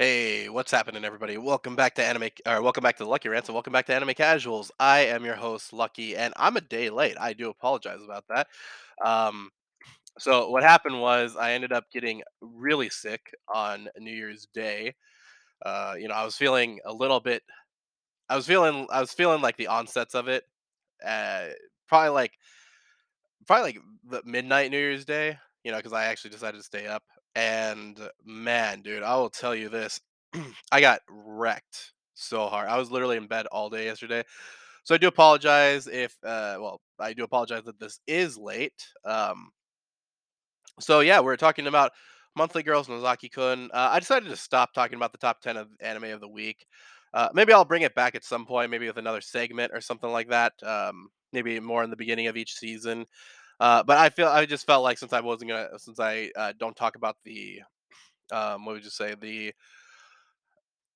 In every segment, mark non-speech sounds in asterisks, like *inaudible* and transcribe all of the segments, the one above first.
Hey, what's happening, everybody? Welcome back to Anime, or welcome back to the Lucky Rants, and welcome back to Anime Casuals. I am your host, Lucky, and I'm a day late. I do apologize about that. Um, so what happened was I ended up getting really sick on New Year's Day. Uh, you know, I was feeling a little bit. I was feeling. I was feeling like the onsets of it. Uh, probably like probably like the midnight New Year's Day. You know, because I actually decided to stay up. And man, dude, I will tell you this. *clears throat* I got wrecked so hard. I was literally in bed all day yesterday. So I do apologize if uh well, I do apologize that this is late. Um so yeah, we're talking about Monthly Girls Nozaki-kun. Uh, I decided to stop talking about the top 10 of anime of the week. Uh, maybe I'll bring it back at some point, maybe with another segment or something like that. Um, maybe more in the beginning of each season. Uh, but I feel I just felt like since I wasn't gonna since I uh, don't talk about the um, what would you say the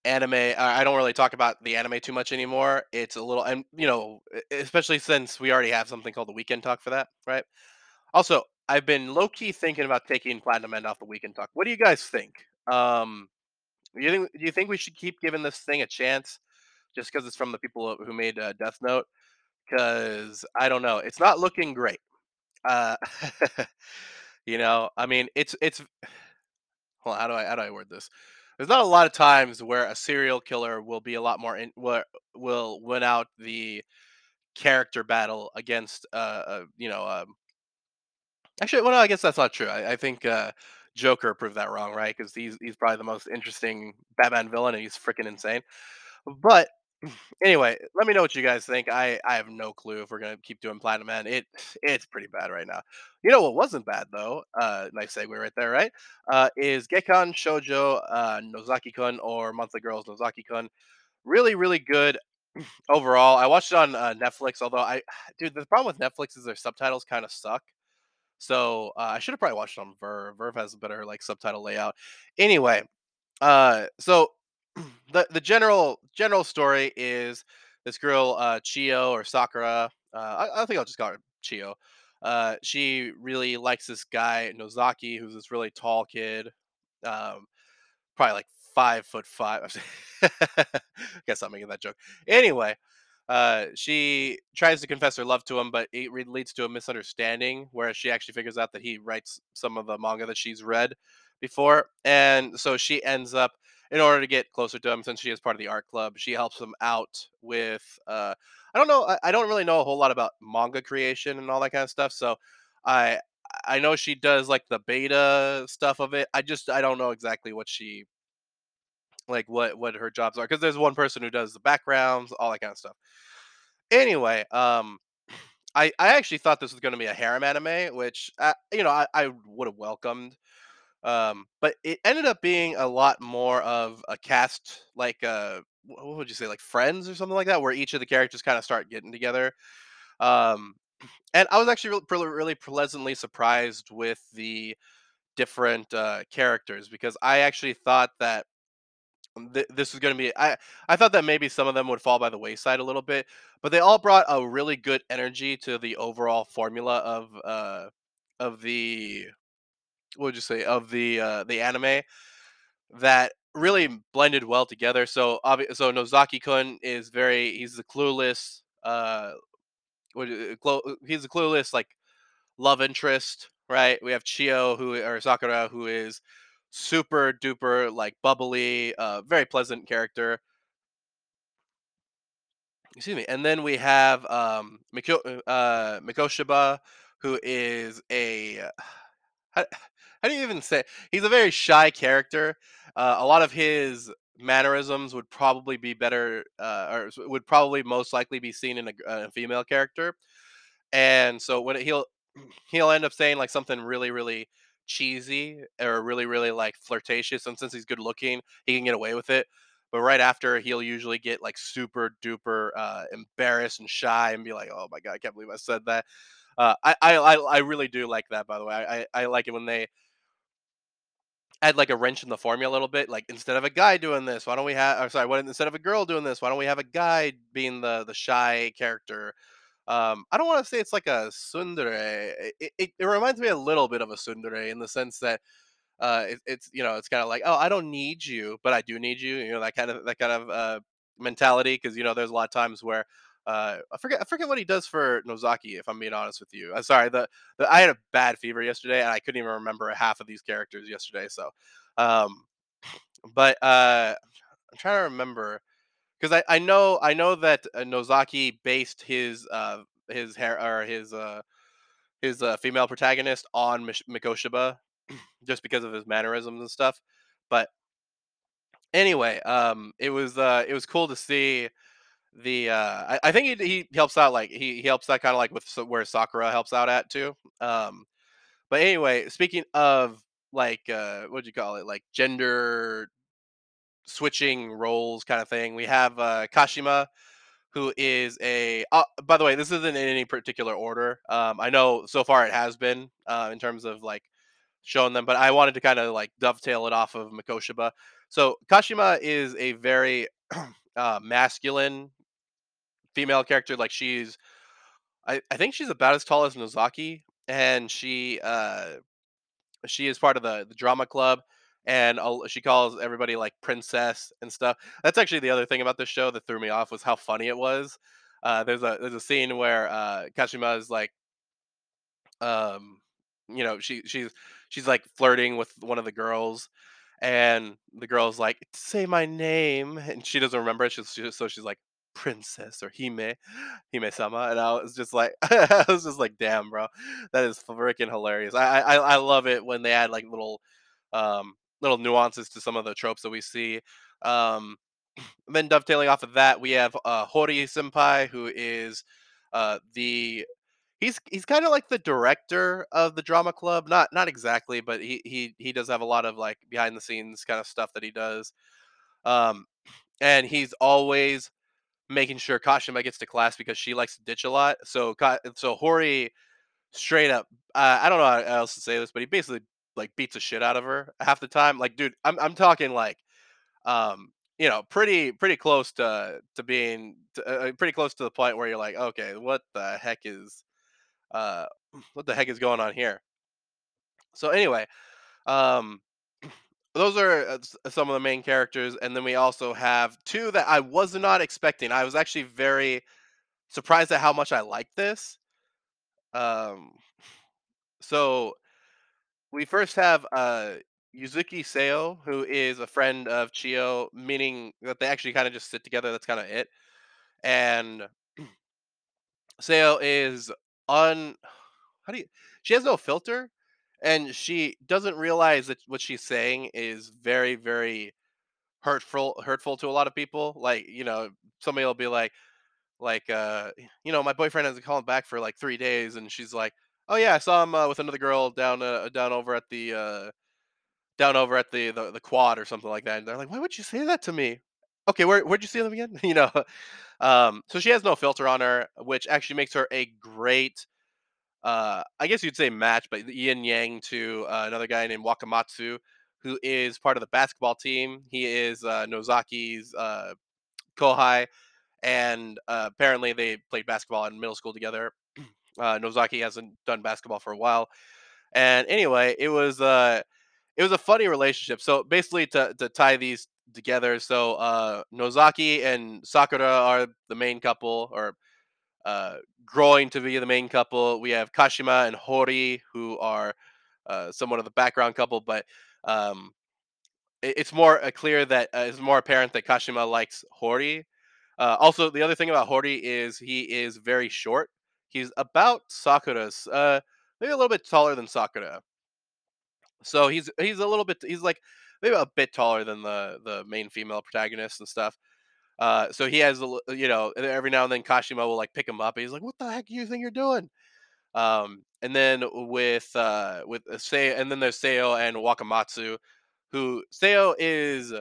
anime I don't really talk about the anime too much anymore. It's a little and you know, especially since we already have something called the weekend talk for that, right? Also, I've been low key thinking about taking Platinum End off the weekend talk. What do you guys think? Um, you think do you think we should keep giving this thing a chance just because it's from the people who made uh, Death Note? Because I don't know, it's not looking great. Uh, *laughs* you know, I mean, it's it's Well, how do I how do I word this? There's not a lot of times where a serial killer will be a lot more in where will win out the character battle against uh, uh you know um actually well no, I guess that's not true. I, I think uh Joker proved that wrong, right? Because he's he's probably the most interesting Batman villain and he's freaking insane. But anyway, let me know what you guys think. I I have no clue if we're gonna keep doing Platinum Man. It it's pretty bad right now. You know what wasn't bad though? Uh, nice segue right there, right? Uh, is Gekkan Shoujo uh, Nozaki-kun or Monthly Girls Nozaki-kun? Really, really good *clears throat* overall. I watched it on uh, Netflix, although I, *sighs* dude, the problem with Netflix is their subtitles kind of suck. So uh, I should have probably watched on VRV. VRV has a better like subtitle layout. Anyway, uh, so *clears throat* the the general general story is this girl, uh, Chio or Sakura. Uh, I, I think I'll just call her Chio. Uh, she really likes this guy Nozaki, who's this really tall kid, um, probably like five foot five. I *laughs* Guess I'm making that joke. Anyway, uh, she tries to confess her love to him, but it leads to a misunderstanding where she actually figures out that he writes some of the manga that she's read before, and so she ends up, in order to get closer to him, since she is part of the art club, she helps him out with. Uh, I don't know. I, I don't really know a whole lot about manga creation and all that kind of stuff, so I I know she does like the beta stuff of it. I just I don't know exactly what she like what what her jobs are because there's one person who does the backgrounds, all that kind of stuff. Anyway, um, *clears throat* I I actually thought this was going to be a harem anime, which uh, you know I, I would have welcomed. Um, but it ended up being a lot more of a cast, like uh, what would you say, like Friends or something like that, where each of the characters kind of start getting together. Um, *clears throat* and I was actually really, really pleasantly surprised with the different uh, characters because I actually thought that th- this was going to be I I thought that maybe some of them would fall by the wayside a little bit, but they all brought a really good energy to the overall formula of uh of the what would you say of the uh the anime that really blended well together. So obvi- so Nozaki-kun is very he's the clueless uh what it, glo- he's the clueless like love interest, right? We have Chio who or Sakura who is super duper like bubbly, uh very pleasant character Excuse me. And then we have um Miko, uh Mikoshiba, who is a *sighs* uh, do you even say he's a very shy character. Uh, a lot of his mannerisms would probably be better uh, or would probably most likely be seen in a female character. And so when he'll *clears throat* he'll end up saying like something really really cheesy or really really like flirtatious and since he's good looking he can get away with it but right after he'll usually get like super duper uh embarrassed and shy and be like oh my god i can't believe i said that uh i i i, I really do like that by the way I, I i like it when they add like a wrench in the formula a little bit like instead of a guy doing this why don't we have or sorry what instead of a girl doing this why don't we have a guy being the the shy character um, I don't want to say it's like a tsundere. It, it, it reminds me a little bit of a tsundere in the sense that uh, it, it's you know, it's kind of like, oh, I don't need you, but I do need you. You know, that kind of that kind of uh, mentality because you know, there's a lot of times where uh, I forget I forget what he does for Nozaki. If I'm being honest with you, I'm sorry. The, the I had a bad fever yesterday, and I couldn't even remember half of these characters yesterday. So, um, but uh, I'm trying to remember because I, I know I know that uh, Nozaki based his uh his hair or his uh his uh, female protagonist on Mikoshiba *clears throat* just because of his mannerisms and stuff. But anyway, um, it was uh, it was cool to see the. Uh, I, I think he, he helps out like he, he helps out kind of like with where Sakura helps out at too. Um, but anyway, speaking of like uh, what do you call it? Like gender switching roles kind of thing. We have uh, Kashima, who is a. Uh, by the way, this isn't in any particular order. Um, I know so far it has been uh, in terms of like showing them, but I wanted to kind of like dovetail it off of Mikoshiba. So Kashima is a very *clears throat* uh, masculine female character. Like she's, I, I think she's about as tall as Nozaki, and she uh, she is part of the the drama club. And a- she calls everybody like princess and stuff. That's actually the other thing about this show that threw me off was how funny it was. Uh, there's a there's a scene where uh, Kashima is like um you know she she's she's like flirting with one of the girls and the girl's like say my name and she doesn't remember it she's, she, so she's like princess or hime hime sama and i was just like *laughs* i was just like damn bro that is freaking hilarious I, I i love it when they add like little um little nuances to some of the tropes that we see um *clears throat* then dovetailing off of that we have uh hori senpai who is uh the He's he's kinda like the director of the drama club, not not exactly, but he he he does have a lot of, like, behind the scenes kinda stuff that he does. Um, *clears throat* and he's always making sure Kashima gets to class because she likes to ditch a lot. So so Hori straight up uh, I don't know how else to say this, but he basically, like, beats the shit out of her half the time. Like, dude, I'm I'm talking, like, um, you know, pretty pretty close to to being to, uh, uh, pretty close to the point where you're like, "Okay, what the heck is uh, *clears throat* what the heck is going on here? So anyway, um, those are uh, some of the main characters, and then we also have two that I was not expecting. I was actually very surprised at how much I like this. Um, so we first have uh, Yuzuki Seo, who is a friend of Chio, meaning that they actually kind of just sit together. That's kind of it. And *clears throat* Seo is on how do you she has no filter and she doesn't realize that what she's saying is very very hurtful hurtful to a lot of people like you know somebody will be like like uh you know my boyfriend hasn't called back for like three days and she's like oh yeah i saw him uh, with another girl down uh, down over at the uh down over at the, the the quad or something like that and they're like why would you say that to me? Okay where, where'd you see them again? *laughs* You know? Um so she has no filter on her which actually makes her a great uh, I guess you'd say match, but yin yang to uh, another guy named Wakamatsu, who is part of the basketball team. He is uh, Nozaki's uh, kohai, and uh, apparently they played basketball in middle school together. *clears throat* Uh, Nozaki hasn't done basketball for a while, and anyway, it was uh, it was a funny relationship. So basically, to to tie these together, so Nozaki and Sakura are the main couple, or uh, growing to be the main couple. We have Kashima and Hori, who are uh, somewhat of the background couple, but um, it, it's more uh, clear that uh, it's more apparent that Kashima likes Hori. Uh, also, the other thing about Hori is he is very short. He's about Sakura's, maybe a little bit taller than Sakura. So he's he's a little bit he's like maybe a bit taller than the the main female protagonist and stuff. Uh, so he has you know every now and then Kashima will like pick him up. And he's like, "What the heck do you think you're doing?" Um, and then with uh with uh, Seo, and then there's Seo and Wakamatsu, who Seo is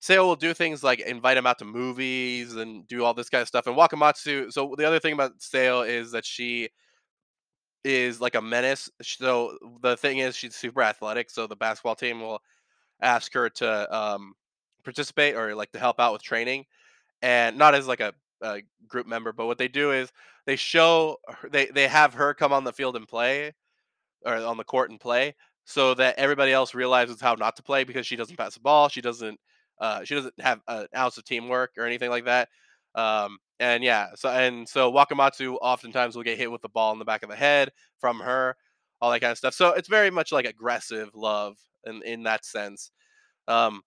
Seo will do things like invite him out to movies and do all this kind of stuff. And Wakamatsu, so the other thing about Seo is that she is like a menace. So the thing is, she's super athletic. So the basketball team will ask her to um participate or like to help out with training and not as like a, a group member but what they do is they show they they have her come on the field and play or on the court and play so that everybody else realizes how not to play because she doesn't pass the ball. She doesn't. Uh, she doesn't have an ounce of teamwork or anything like that. Um, and yeah, so and so Wakamatsu oftentimes will get hit with the ball in the back of the head from her, all that kind of stuff. So it's very much like aggressive love in in that sense. Um,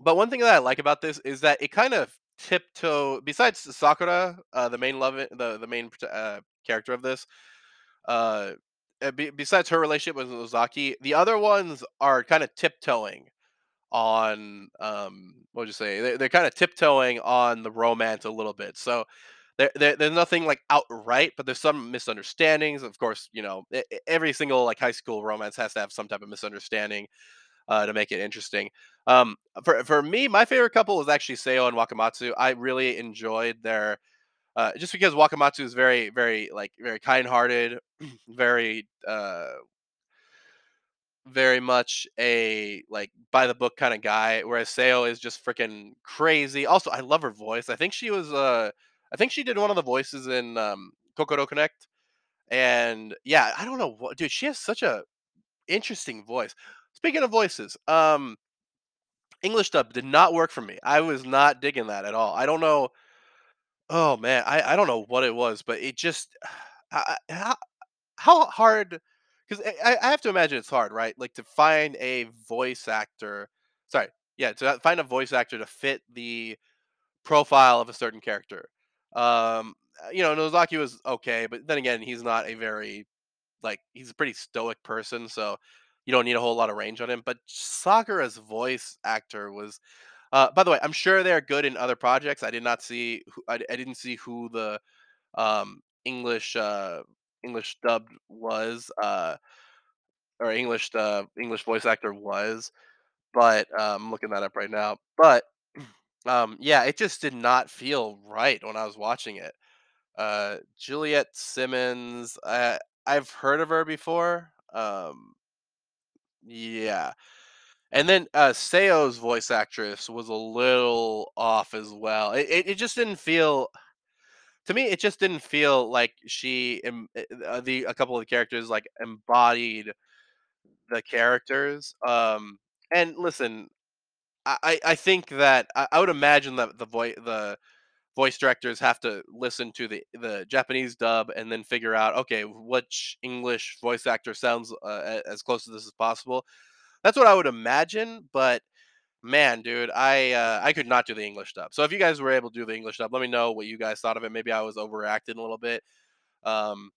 but one thing that I like about this is that it kind of tiptoe. Besides Sakura, uh, the main love, the the main uh, character of this, uh, be, besides her relationship with Nozaki, the other ones are kind of tiptoeing on um what would you say they're, they're kind of tiptoeing on the romance a little bit so there, there, there's nothing like outright but there's some misunderstandings of course you know every single like high school romance has to have some type of misunderstanding uh, to make it interesting um for, for me my favorite couple was actually seo and wakamatsu i really enjoyed their uh, just because wakamatsu is very very like very kind-hearted *clears throat* very uh very much a like by the book kind of guy, whereas Seo is just freaking crazy. Also, I love her voice. I think she was uh I think she did one of the voices in um Kokoro Connect. And yeah, I don't know what dude, she has such a interesting voice. Speaking of voices, um English dub did not work for me. I was not digging that at all. I don't know. Oh man, I I don't know what it was, but it just *sighs* I, I- how hard because I, I have to imagine it's hard right like to find a voice actor sorry yeah to find a voice actor to fit the profile of a certain character um uh, you know nozaki was okay but then again he's not a very like he's a pretty stoic person so you don't need a whole lot of range on him but sakura's voice actor was uh by the way i'm sure they're good in other projects i did not see who, I, I didn't see who the um english uh english dubbed was uh or English uh, English voice actor was, but um, I'm looking that up right now. But *clears throat* um, yeah, it just did not feel right when I was watching it. Uh, Juliet Simmons, I I've heard of her before. Um, yeah, and then uh, Seo's voice actress was a little off as well. It, it, it just didn't feel to me. It just didn't feel like she em- uh, the a couple of the characters like embodied the characters. Um, and listen, I I I think that I, I would imagine that the voice the voice directors have to listen to the the Japanese dub and then figure out okay which English voice actor sounds uh, as close to this as possible. That's what I would imagine, but man, dude, I uh, I could not do the English dub. So if you guys were able to do the English dub, let me know what you guys thought of it. Maybe I was overreacting a little bit. Um,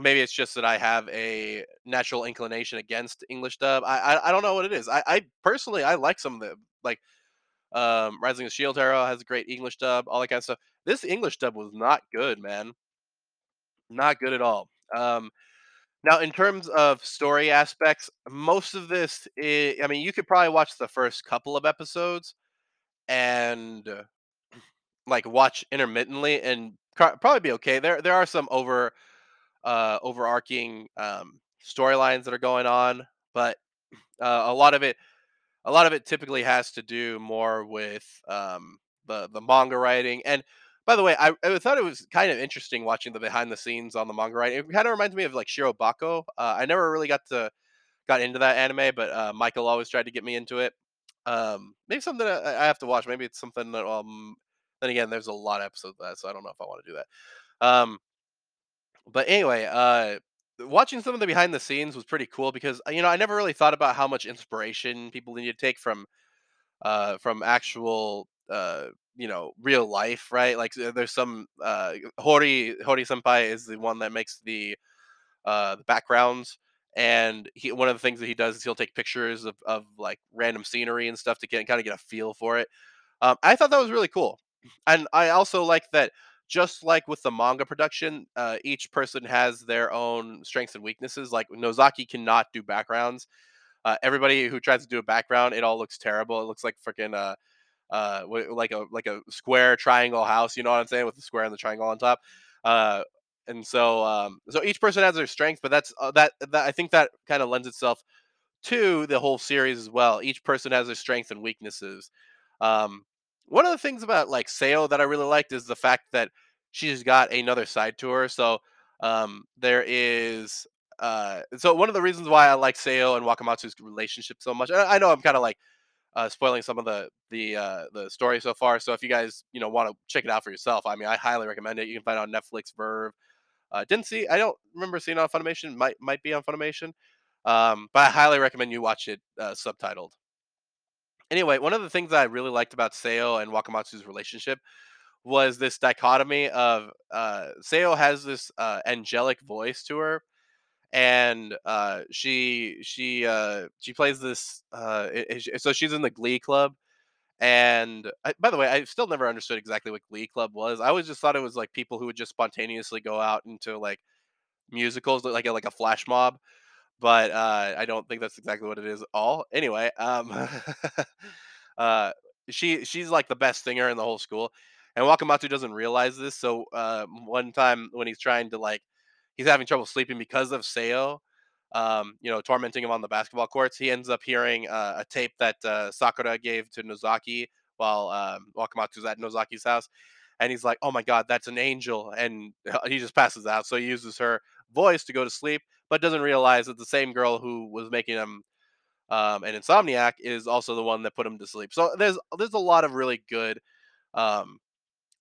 Maybe it's just that I have a natural inclination against English dub. I I, I don't know what it is. I, I personally I like some of the like um Rising of Shield Hero has a great English dub, all that kind of stuff. This English dub was not good, man. Not good at all. Um now in terms of story aspects, most of this i I mean, you could probably watch the first couple of episodes and uh, *clears throat* like watch intermittently and probably be okay. There there are some over uh, overarching um, storylines that are going on, but uh, a lot of it, a lot of it typically has to do more with um, the the manga writing. And by the way, I, I thought it was kind of interesting watching the behind the scenes on the manga writing. It kind of reminds me of like Shirobako. Uh, I never really got to got into that anime, but uh, Michael always tried to get me into it. Um, maybe something I, I have to watch. Maybe it's something that um. Then again, there's a lot of episodes of that, so I don't know if I want to do that. Um, but anyway, uh, watching some of the behind the scenes was pretty cool because uh, you know I never really thought about how much inspiration people need to take from uh, from actual uh, you know real life, right? Like there's some uh, Hori Hori Senpai is the one that makes the uh, the backgrounds. And he, one of the things that he does is he'll take pictures of, of like random scenery and stuff to get kind of get a feel for it. Um, I thought that was really cool, and I also like that. Just like with the manga production, uh, each person has their own strengths and weaknesses. Like Nozaki cannot do backgrounds. Uh, everybody who tries to do a background, it all looks terrible. It looks like freaking uh, uh, like a like a square triangle house. You know what I'm saying, with the square and the triangle on top. Uh, and so um, so each person has their strengths, but that's uh, that that I think that kind of lends itself to the whole series as well. Each person has their strengths and weaknesses. Um, one of the things about like Seo that I really liked is the fact that she's got another side to her. So um, there is uh, so one of the reasons why I like Seo and Wakamatsu's relationship so much, I, I know I'm kind of like uh, spoiling some of the the uh, the story so far. So if you guys you know want to check it out for yourself, I mean, I highly recommend it. You can find it on Netflix, VRV. Uh, didn't see, I don't remember seeing it on Funimation. Might might be on Funimation, um, but I highly recommend you watch it uh, subtitled. Anyway, one of the things that I really liked about Seo and Wakamatsu's relationship was this dichotomy of uh, Seo has this uh, angelic voice to her, and uh, she she uh, she plays this. Uh, i- i- so she's in the Glee Club, and I, by the way, I still never understood exactly what Glee Club was. I always just thought it was like people who would just spontaneously go out into like musicals, like like a flash mob but uh, I don't think that's exactly what it is at all. Anyway, um, *laughs* uh, she she's like the best singer in the whole school, and Wakamatsu doesn't realize this. So uh, one time when he's trying to like, he's having trouble sleeping because of Seo, um, you know, tormenting him on the basketball courts. He ends up hearing uh, a tape that uh, Sakura gave to Nozaki while um, Wakamatsu's at Nozaki's house, and he's like, "Oh my god, that's an angel!" And *laughs* he just passes out. So he uses her voice to go to sleep but doesn't realize that the same girl who was making him um, an insomniac is also the one that put him to sleep. So there's there's a lot of really good um,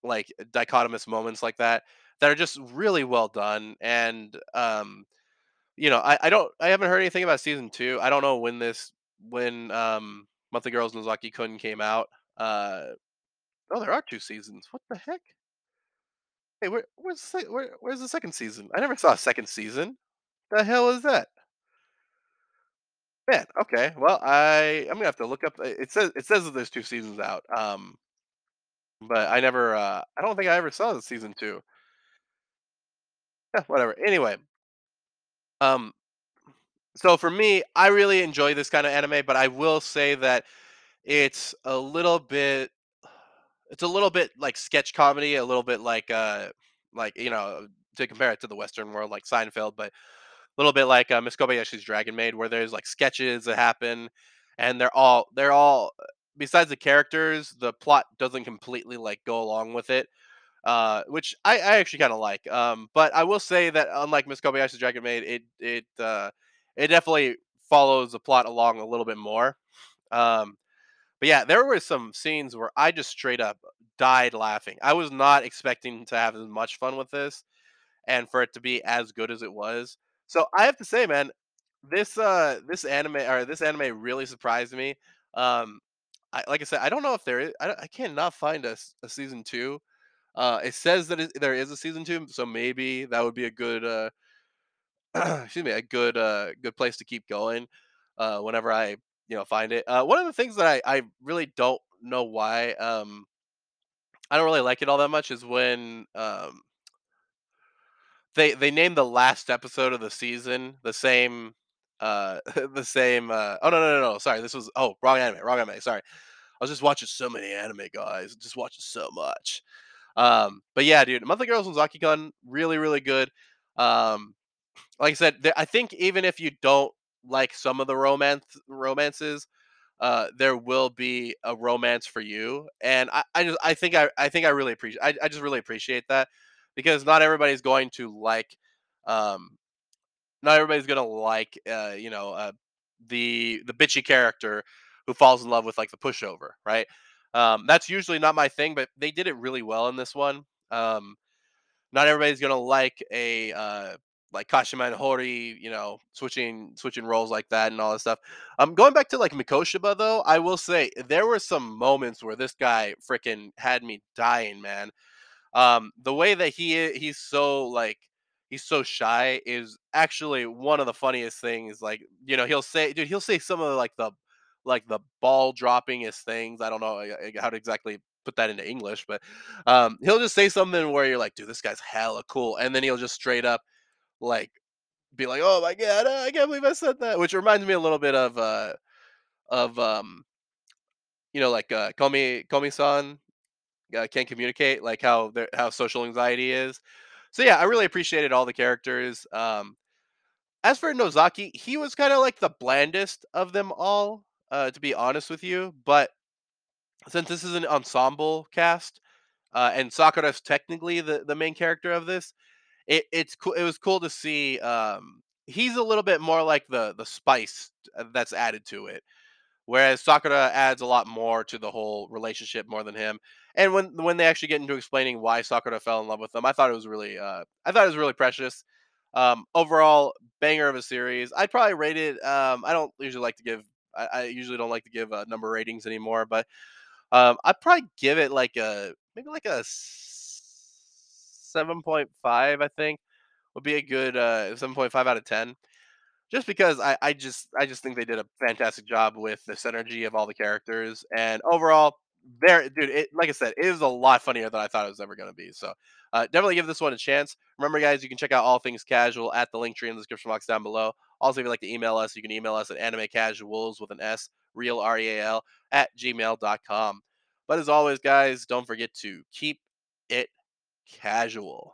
like dichotomous moments like that that are just really well done. And um, you know, I, I don't I haven't heard anything about season two. I don't know when this when um, Monthly Girls Nozaki Kun came out. Uh, oh, there are two seasons. What the heck? Hey, where, where's the, where, where's the second season? I never saw a second season. The hell is that? Man, okay. Well, I I'm gonna have to look up. It says it says that there's two seasons out. Um, but I never. Uh, I don't think I ever saw the season two. Yeah, whatever. Anyway, um, so for me, I really enjoy this kind of anime, but I will say that it's a little bit. It's a little bit like sketch comedy, a little bit like uh, like you know, to compare it to the Western world, like Seinfeld, but little bit like uh, Miss Kobayashi's Dragon Maid, where there's like sketches that happen, and they're all they're all besides the characters, the plot doesn't completely like go along with it, uh, which I, I actually kind of like. Um, but I will say that unlike Miss Kobayashi's Dragon Maid, it it uh, it definitely follows the plot along a little bit more. Um, but yeah, there were some scenes where I just straight up died laughing. I was not expecting to have as much fun with this and for it to be as good as it was. So I have to say, man, this uh this anime or this anime really surprised me. Um, I, like I said, I don't know if there is. I, I cannot find a, a season two. Uh, it says that it, there is a season two, so maybe that would be a good uh *clears throat* excuse me a good uh good place to keep going. Uh, whenever I you know find it. Uh, one of the things that I I really don't know why um I don't really like it all that much is when um they they named the last episode of the season the same uh *laughs* the same uh oh no no no no sorry this was oh wrong anime wrong anime sorry. I was just watching so many anime guys just watching so much. Um but yeah dude Monthly Girls Nozaki-kun really really good. Um like I said there, I think even if you don't like some of the romance romances uh there will be a romance for you and I I just I think I I think I really appreciate I, I just really appreciate that because not everybody's going to like um not everybody's gonna like uh, you know uh, the the bitchy character who falls in love with like the pushover, right? Um, that's usually not my thing, but they did it really well in this one. Um, not everybody's gonna like a uh, like Kashima and Hori, you know, switching switching roles like that and all this stuff. Um, going back to like Mikoshiba though, I will say there were some moments where this guy freaking had me dying, man. Um, the way that he he's so like he's so shy is actually one of the funniest things. Like you know he'll say, dude, he'll say some of like the like the ball-dropping droppingest things. I don't know how to exactly put that into English, but um, he'll just say something where you're like, dude, this guy's hella cool, and then he'll just straight up like be like, oh my god, I can't believe I said that, which reminds me a little bit of uh of um you know like uh Komi Komi san uh, can't communicate, like how how social anxiety is. So yeah, I really appreciated all the characters. Um, as for Nozaki, he was kind of like the blandest of them all, uh, to be honest with you. But since this is an ensemble cast, uh, and Sakura's technically the, the main character of this, it, it's cool. It was cool to see um, he's a little bit more like the the spice uh, that's added to it. Whereas Sakura adds a lot more to the whole relationship more than him. And when when they actually get into explaining why Sakura fell in love with them, I thought it was really uh I thought it was really precious. Um overall banger of a series. I'd probably rate it um I don't usually like to give I, I usually don't like to give uh, number ratings anymore, but um I'd probably give it like a maybe like a 7.5 I think would be a good uh 7.5 out of 10 just because I, I just I just think they did a fantastic job with the synergy of all the characters and overall there dude it, like I said it was a lot funnier than I thought it was ever going to be so uh, definitely give this one a chance. Remember guys you can check out all things casual at the Linktree in the description box down below. Also if you'd like to email us you can email us at anime casuals with an s real r-e-a-l at gmail.com but as always guys don't forget to keep it casual